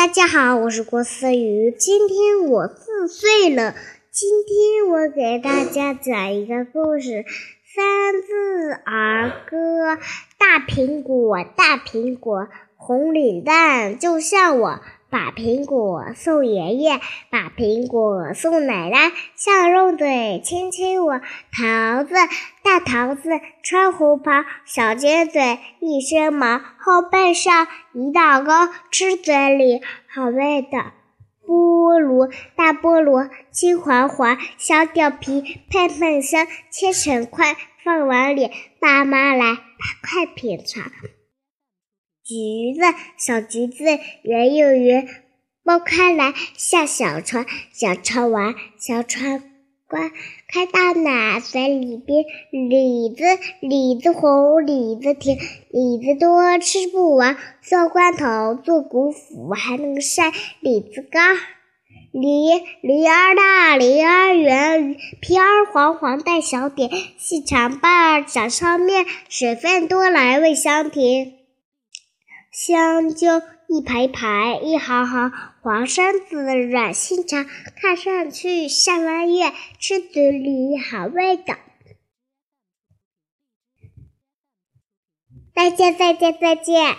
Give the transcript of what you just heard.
大家好，我是郭思雨。今天我四岁了。今天我给大家讲一个故事，《三字儿歌》。大苹果，大苹果，红领蛋，就像我。把苹果送爷爷，把苹果送奶奶，笑容嘴，亲亲我。桃子，大桃子，穿红袍，小尖嘴，一身毛，后背上一道沟，吃嘴里好味道。菠萝，大菠萝，金黄黄，小掉皮，喷喷香，切成块，放碗里，爸妈来，快品尝。橘子，小橘子，圆又圆，剥开来像小船，小船玩，小船关开大奶在里边。李子，李子红，李子甜，李子多吃不完，做罐头，做谷脯，还能晒李子干。梨，梨儿大，梨儿圆，皮儿黄黄带小点，细长瓣长上面，水分多来味香甜。香蕉一排排，一行行，黄身子，软心肠，看上去像弯月，吃嘴里好味道。再见，再见，再见。